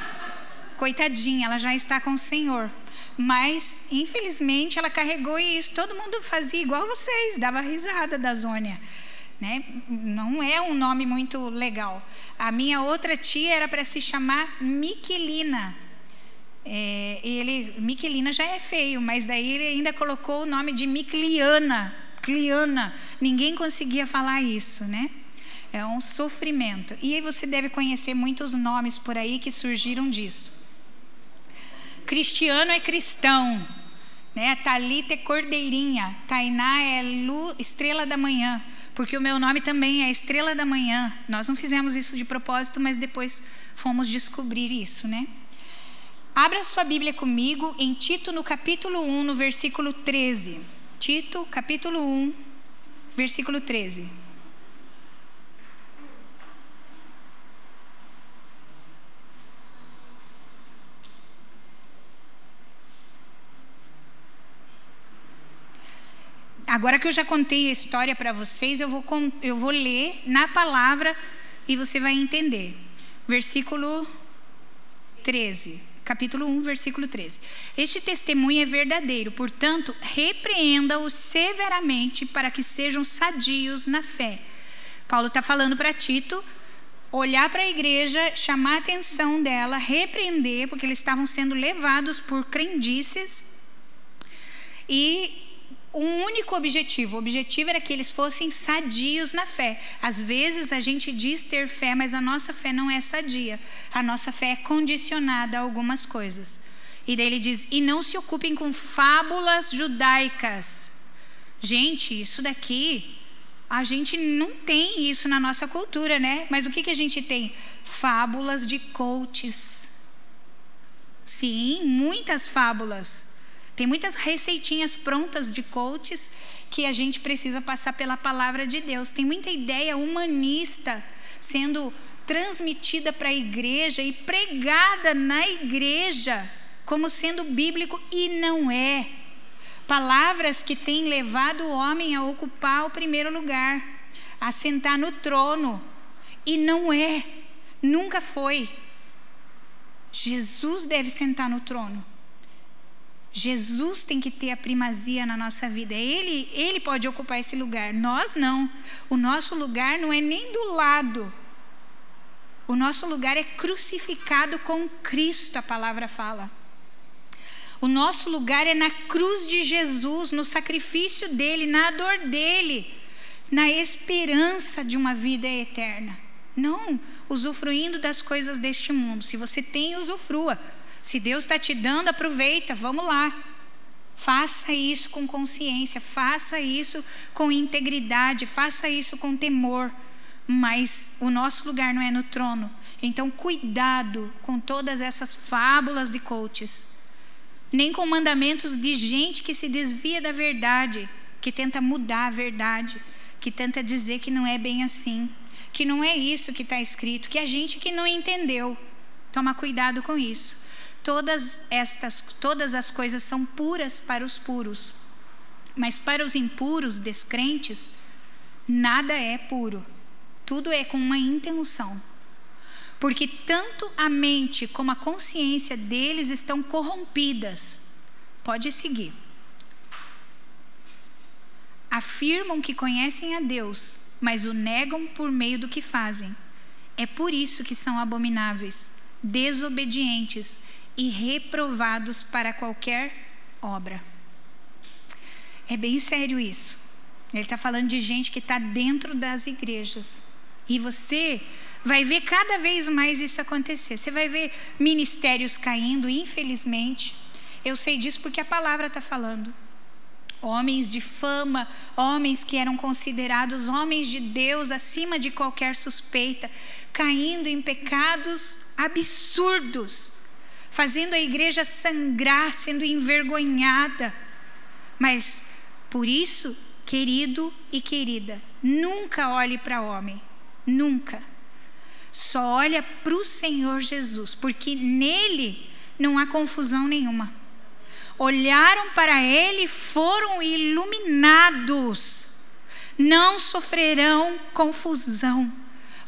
Coitadinha, ela já está com o Senhor. Mas, infelizmente, ela carregou isso. Todo mundo fazia igual vocês, dava risada da Zônia. Né? Não é um nome muito legal. A minha outra tia era para se chamar Miquelina. É, ele, Miquelina já é feio, mas daí ele ainda colocou o nome de Micliana. Cliana. Ninguém conseguia falar isso, né? É um sofrimento. E você deve conhecer muitos nomes por aí que surgiram disso. Cristiano é cristão, né? Talita é cordeirinha, Tainá é Lu, estrela da manhã, porque o meu nome também é estrela da manhã. Nós não fizemos isso de propósito, mas depois fomos descobrir isso, né? Abra sua Bíblia comigo em Tito, no capítulo 1, no versículo 13. Tito, capítulo 1, versículo 13. Agora que eu já contei a história para vocês, eu vou, eu vou ler na palavra e você vai entender. Versículo 13 capítulo 1, versículo 13. Este testemunho é verdadeiro, portanto, repreenda-os severamente para que sejam sadios na fé. Paulo está falando para Tito olhar para a igreja, chamar a atenção dela, repreender, porque eles estavam sendo levados por crendices e um único objetivo. O objetivo era que eles fossem sadios na fé. Às vezes a gente diz ter fé, mas a nossa fé não é sadia. A nossa fé é condicionada a algumas coisas. E daí ele diz: e não se ocupem com fábulas judaicas. Gente, isso daqui, a gente não tem isso na nossa cultura, né? Mas o que, que a gente tem? Fábulas de coaches. Sim, muitas fábulas tem muitas receitinhas prontas de coaches que a gente precisa passar pela palavra de Deus. Tem muita ideia humanista sendo transmitida para a igreja e pregada na igreja como sendo bíblico e não é. Palavras que têm levado o homem a ocupar o primeiro lugar, a sentar no trono, e não é, nunca foi. Jesus deve sentar no trono. Jesus tem que ter a primazia na nossa vida. Ele, ele pode ocupar esse lugar. Nós não. O nosso lugar não é nem do lado. O nosso lugar é crucificado com Cristo, a palavra fala. O nosso lugar é na cruz de Jesus, no sacrifício dele, na dor dele, na esperança de uma vida eterna. Não usufruindo das coisas deste mundo. Se você tem, usufrua. Se Deus está te dando, aproveita, vamos lá. Faça isso com consciência, faça isso com integridade, faça isso com temor. Mas o nosso lugar não é no trono. Então, cuidado com todas essas fábulas de coaches. Nem com mandamentos de gente que se desvia da verdade, que tenta mudar a verdade, que tenta dizer que não é bem assim, que não é isso que está escrito, que a gente que não entendeu. Toma cuidado com isso. Todas estas, todas as coisas são puras para os puros, mas para os impuros, descrentes, nada é puro. Tudo é com uma intenção. Porque tanto a mente como a consciência deles estão corrompidas. Pode seguir. Afirmam que conhecem a Deus, mas o negam por meio do que fazem. É por isso que são abomináveis, desobedientes e reprovados para qualquer obra. É bem sério isso. Ele está falando de gente que está dentro das igrejas. E você vai ver cada vez mais isso acontecer. Você vai ver ministérios caindo, infelizmente. Eu sei disso porque a palavra está falando. homens de fama, homens que eram considerados homens de Deus acima de qualquer suspeita, caindo em pecados absurdos, fazendo a igreja sangrar, sendo envergonhada. Mas por isso, querido e querida, nunca olhe para homem, nunca. Só olha para o Senhor Jesus, porque nele não há confusão nenhuma olharam para ele, foram iluminados, não sofrerão confusão.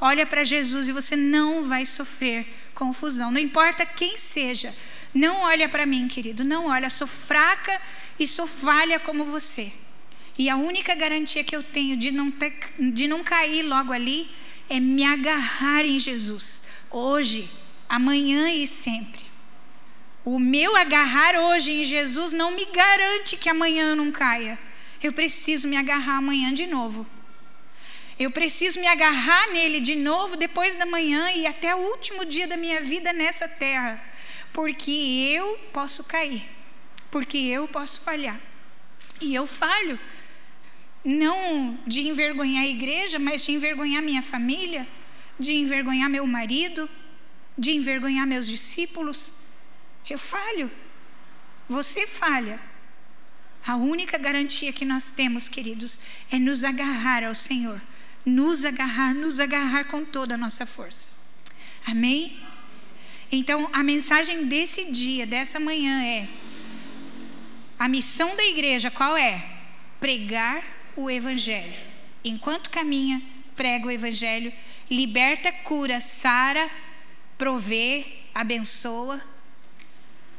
Olha para Jesus e você não vai sofrer confusão, não importa quem seja. Não olha para mim, querido, não olha, sou fraca e sou falha como você. E a única garantia que eu tenho de não, ter, de não cair logo ali é me agarrar em Jesus, hoje, amanhã e sempre. O meu agarrar hoje em Jesus não me garante que amanhã eu não caia. Eu preciso me agarrar amanhã de novo. Eu preciso me agarrar nele de novo depois da manhã e até o último dia da minha vida nessa terra. Porque eu posso cair. Porque eu posso falhar. E eu falho. Não de envergonhar a igreja, mas de envergonhar minha família, de envergonhar meu marido, de envergonhar meus discípulos eu falho. Você falha. A única garantia que nós temos, queridos, é nos agarrar ao Senhor. Nos agarrar, nos agarrar com toda a nossa força. Amém? Então, a mensagem desse dia, dessa manhã é: a missão da igreja qual é? Pregar o Evangelho. Enquanto caminha, prega o Evangelho, liberta, cura, sara, provê, abençoa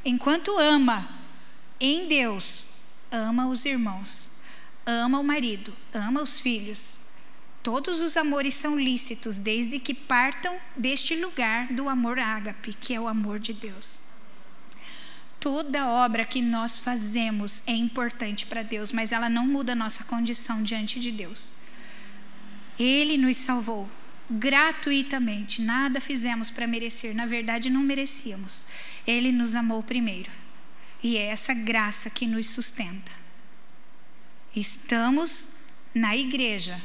enquanto ama em Deus, ama os irmãos, ama o marido, ama os filhos. Todos os amores são lícitos, desde que partam deste lugar do amor ágape, que é o amor de Deus. Toda obra que nós fazemos é importante para Deus, mas ela não muda a nossa condição diante de Deus. Ele nos salvou gratuitamente, nada fizemos para merecer, na verdade não merecíamos. Ele nos amou primeiro. E é essa graça que nos sustenta. Estamos na igreja.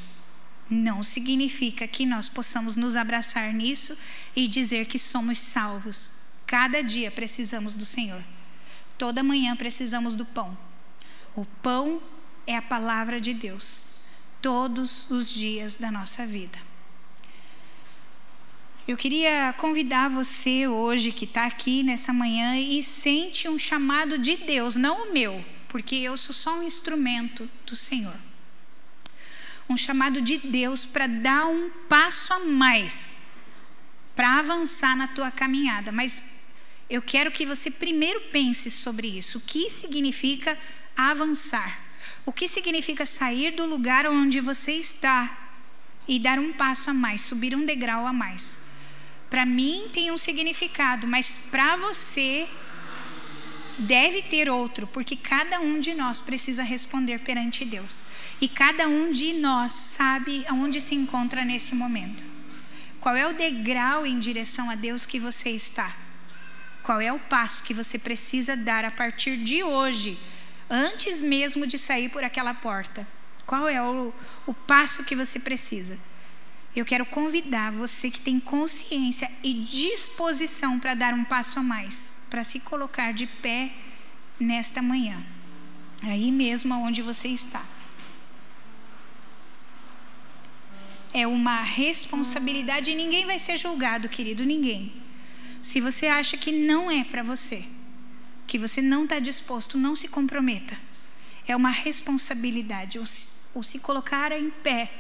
Não significa que nós possamos nos abraçar nisso e dizer que somos salvos. Cada dia precisamos do Senhor. Toda manhã precisamos do pão. O pão é a palavra de Deus. Todos os dias da nossa vida. Eu queria convidar você hoje que está aqui nessa manhã e sente um chamado de Deus, não o meu, porque eu sou só um instrumento do Senhor. Um chamado de Deus para dar um passo a mais, para avançar na tua caminhada. Mas eu quero que você primeiro pense sobre isso. O que significa avançar? O que significa sair do lugar onde você está e dar um passo a mais, subir um degrau a mais? para mim tem um significado, mas para você deve ter outro, porque cada um de nós precisa responder perante Deus. E cada um de nós sabe aonde se encontra nesse momento. Qual é o degrau em direção a Deus que você está? Qual é o passo que você precisa dar a partir de hoje, antes mesmo de sair por aquela porta? Qual é o, o passo que você precisa? Eu quero convidar você que tem consciência e disposição para dar um passo a mais, para se colocar de pé nesta manhã, aí mesmo onde você está. É uma responsabilidade e ninguém vai ser julgado, querido, ninguém. Se você acha que não é para você, que você não está disposto, não se comprometa. É uma responsabilidade. O, o se colocar em pé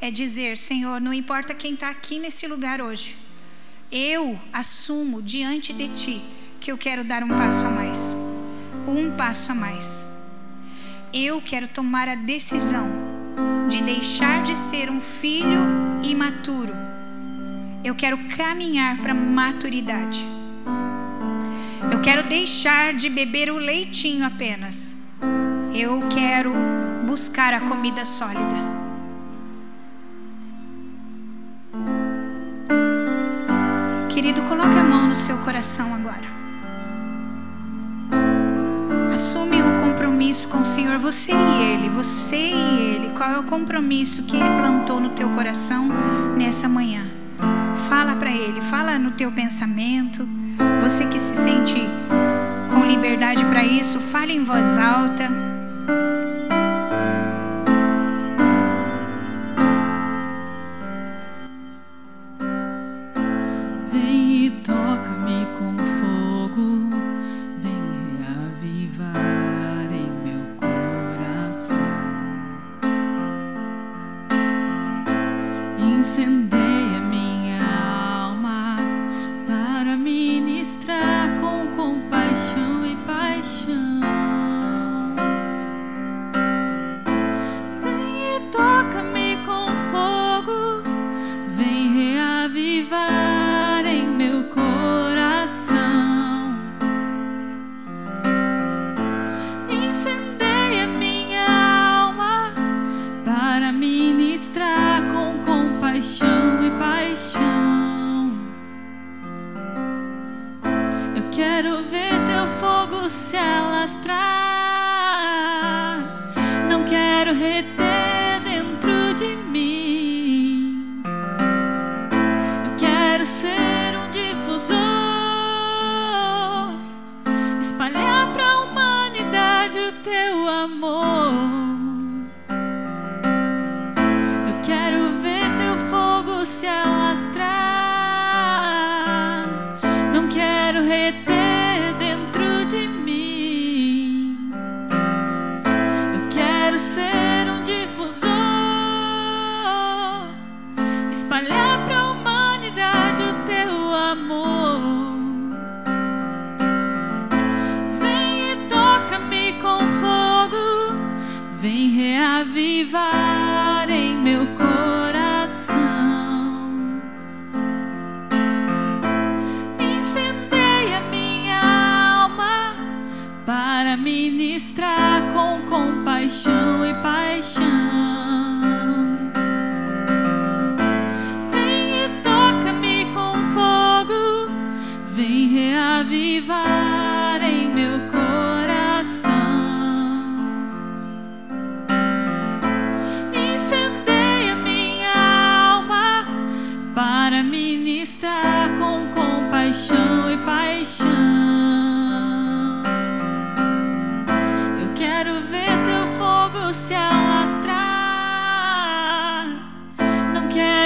é dizer: Senhor, não importa quem está aqui nesse lugar hoje, eu assumo diante de Ti que eu quero dar um passo a mais. Um passo a mais. Eu quero tomar a decisão de deixar de ser um filho imaturo. Eu quero caminhar para maturidade. Eu quero deixar de beber o leitinho apenas. Eu quero buscar a comida sólida. Querido, coloque a mão no seu coração agora. Compromisso com o Senhor, você e ele, você e ele. Qual é o compromisso que ele plantou no teu coração nessa manhã? Fala para ele, fala no teu pensamento. Você que se sente com liberdade para isso, fale em voz alta.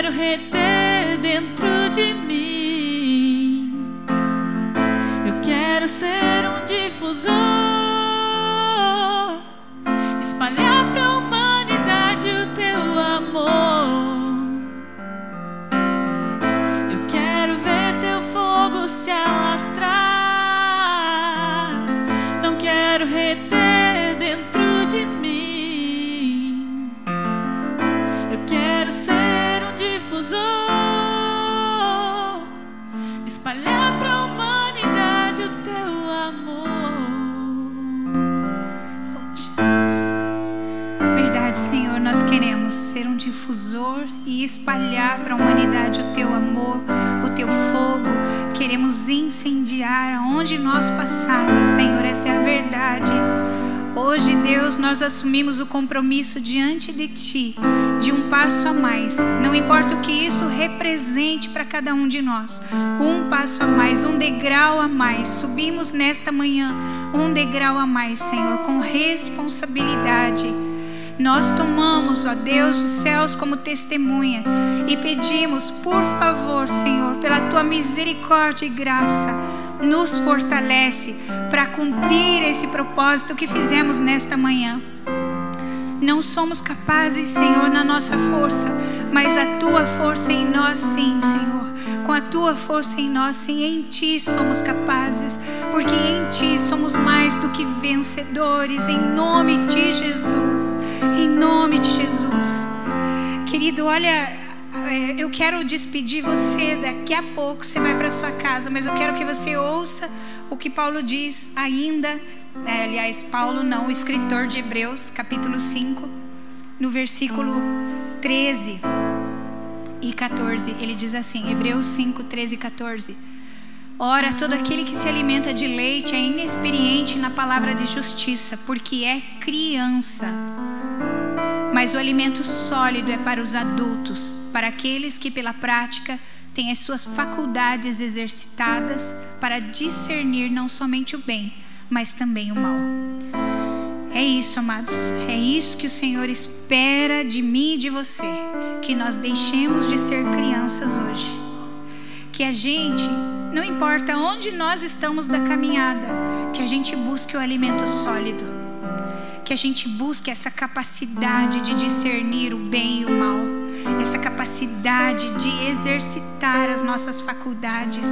quero reter dentro de mim. Eu quero ser um difusor. Assumimos o compromisso diante de Ti de um passo a mais. Não importa o que isso represente para cada um de nós. Um passo a mais, um degrau a mais. Subimos nesta manhã um degrau a mais, Senhor, com responsabilidade. Nós tomamos, ó Deus dos céus, como testemunha e pedimos, por favor, Senhor, pela tua misericórdia e graça nos fortalece para cumprir esse propósito que fizemos nesta manhã. Não somos capazes, Senhor, na nossa força, mas a tua força em nós, sim, Senhor. Com a tua força em nós, sim, em ti somos capazes, porque em ti somos mais do que vencedores, em nome de Jesus. Em nome de Jesus. Querido, olha, é, eu quero despedir você daqui a pouco. Você vai para sua casa, mas eu quero que você ouça o que Paulo diz ainda. É, aliás, Paulo não, o escritor de Hebreus, capítulo 5, no versículo 13 e 14. Ele diz assim: Hebreus 5, 13 e 14. Ora, todo aquele que se alimenta de leite é inexperiente na palavra de justiça, porque é criança. Mas o alimento sólido é para os adultos, para aqueles que pela prática têm as suas faculdades exercitadas para discernir não somente o bem, mas também o mal. É isso, amados. É isso que o Senhor espera de mim e de você. Que nós deixemos de ser crianças hoje. Que a gente, não importa onde nós estamos da caminhada, que a gente busque o alimento sólido. Que a gente busque essa capacidade de discernir o bem e o mal. Essa capacidade de exercitar as nossas faculdades.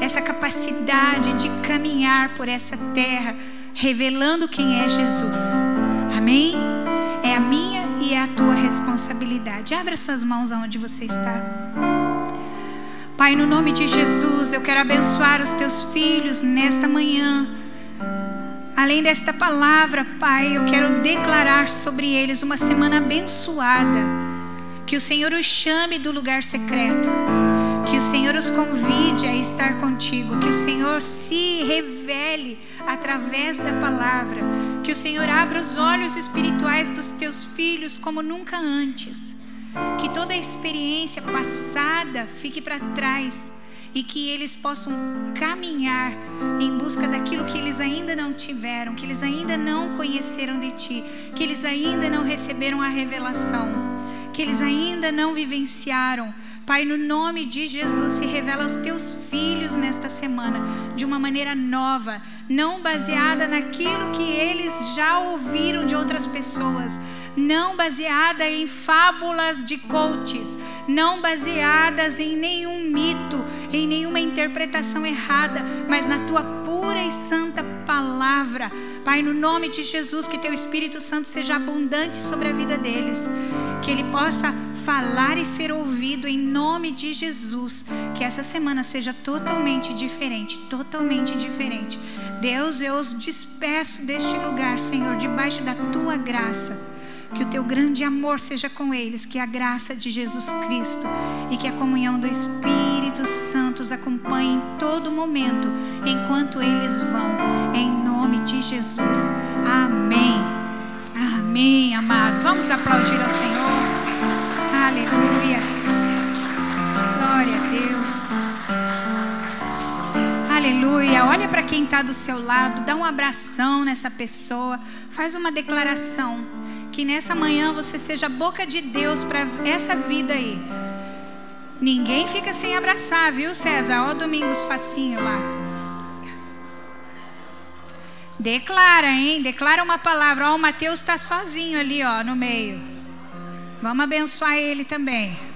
Essa capacidade de caminhar por essa terra revelando quem é Jesus. Amém? É a minha e é a tua responsabilidade. Abra suas mãos aonde você está. Pai, no nome de Jesus, eu quero abençoar os teus filhos nesta manhã. Além desta palavra, Pai, eu quero declarar sobre eles uma semana abençoada. Que o Senhor os chame do lugar secreto. Que o Senhor os convide a estar contigo, que o Senhor se revele através da palavra, que o Senhor abra os olhos espirituais dos teus filhos como nunca antes, que toda a experiência passada fique para trás e que eles possam caminhar em busca daquilo que eles ainda não tiveram, que eles ainda não conheceram de ti, que eles ainda não receberam a revelação, que eles ainda não vivenciaram. Pai, no nome de Jesus, se revela aos teus filhos nesta semana de uma maneira nova, não baseada naquilo que eles já ouviram de outras pessoas, não baseada em fábulas de coaches, não baseadas em nenhum mito, em nenhuma interpretação errada, mas na tua pura e santa palavra. Pai, no nome de Jesus, que teu Espírito Santo seja abundante sobre a vida deles, que ele possa falar e ser ouvido em nome de Jesus. Que essa semana seja totalmente diferente, totalmente diferente. Deus, eu os despeço deste lugar, Senhor, debaixo da tua graça. Que o teu grande amor seja com eles, que a graça de Jesus Cristo e que a comunhão do Espírito Santo os acompanhe em todo momento, enquanto eles vão, em nome de Jesus. Amém. Amém, amado. Vamos aplaudir ao Senhor. Aleluia. Glória a Deus. Aleluia. Olha para quem está do seu lado, dá um abração nessa pessoa, faz uma declaração. Que nessa manhã você seja boca de Deus para essa vida aí. Ninguém fica sem abraçar, viu, César? Ó, Domingos Facinho lá. Declara, hein? Declara uma palavra. Ó, o Mateus está sozinho ali, ó, no meio. Vamos abençoar ele também.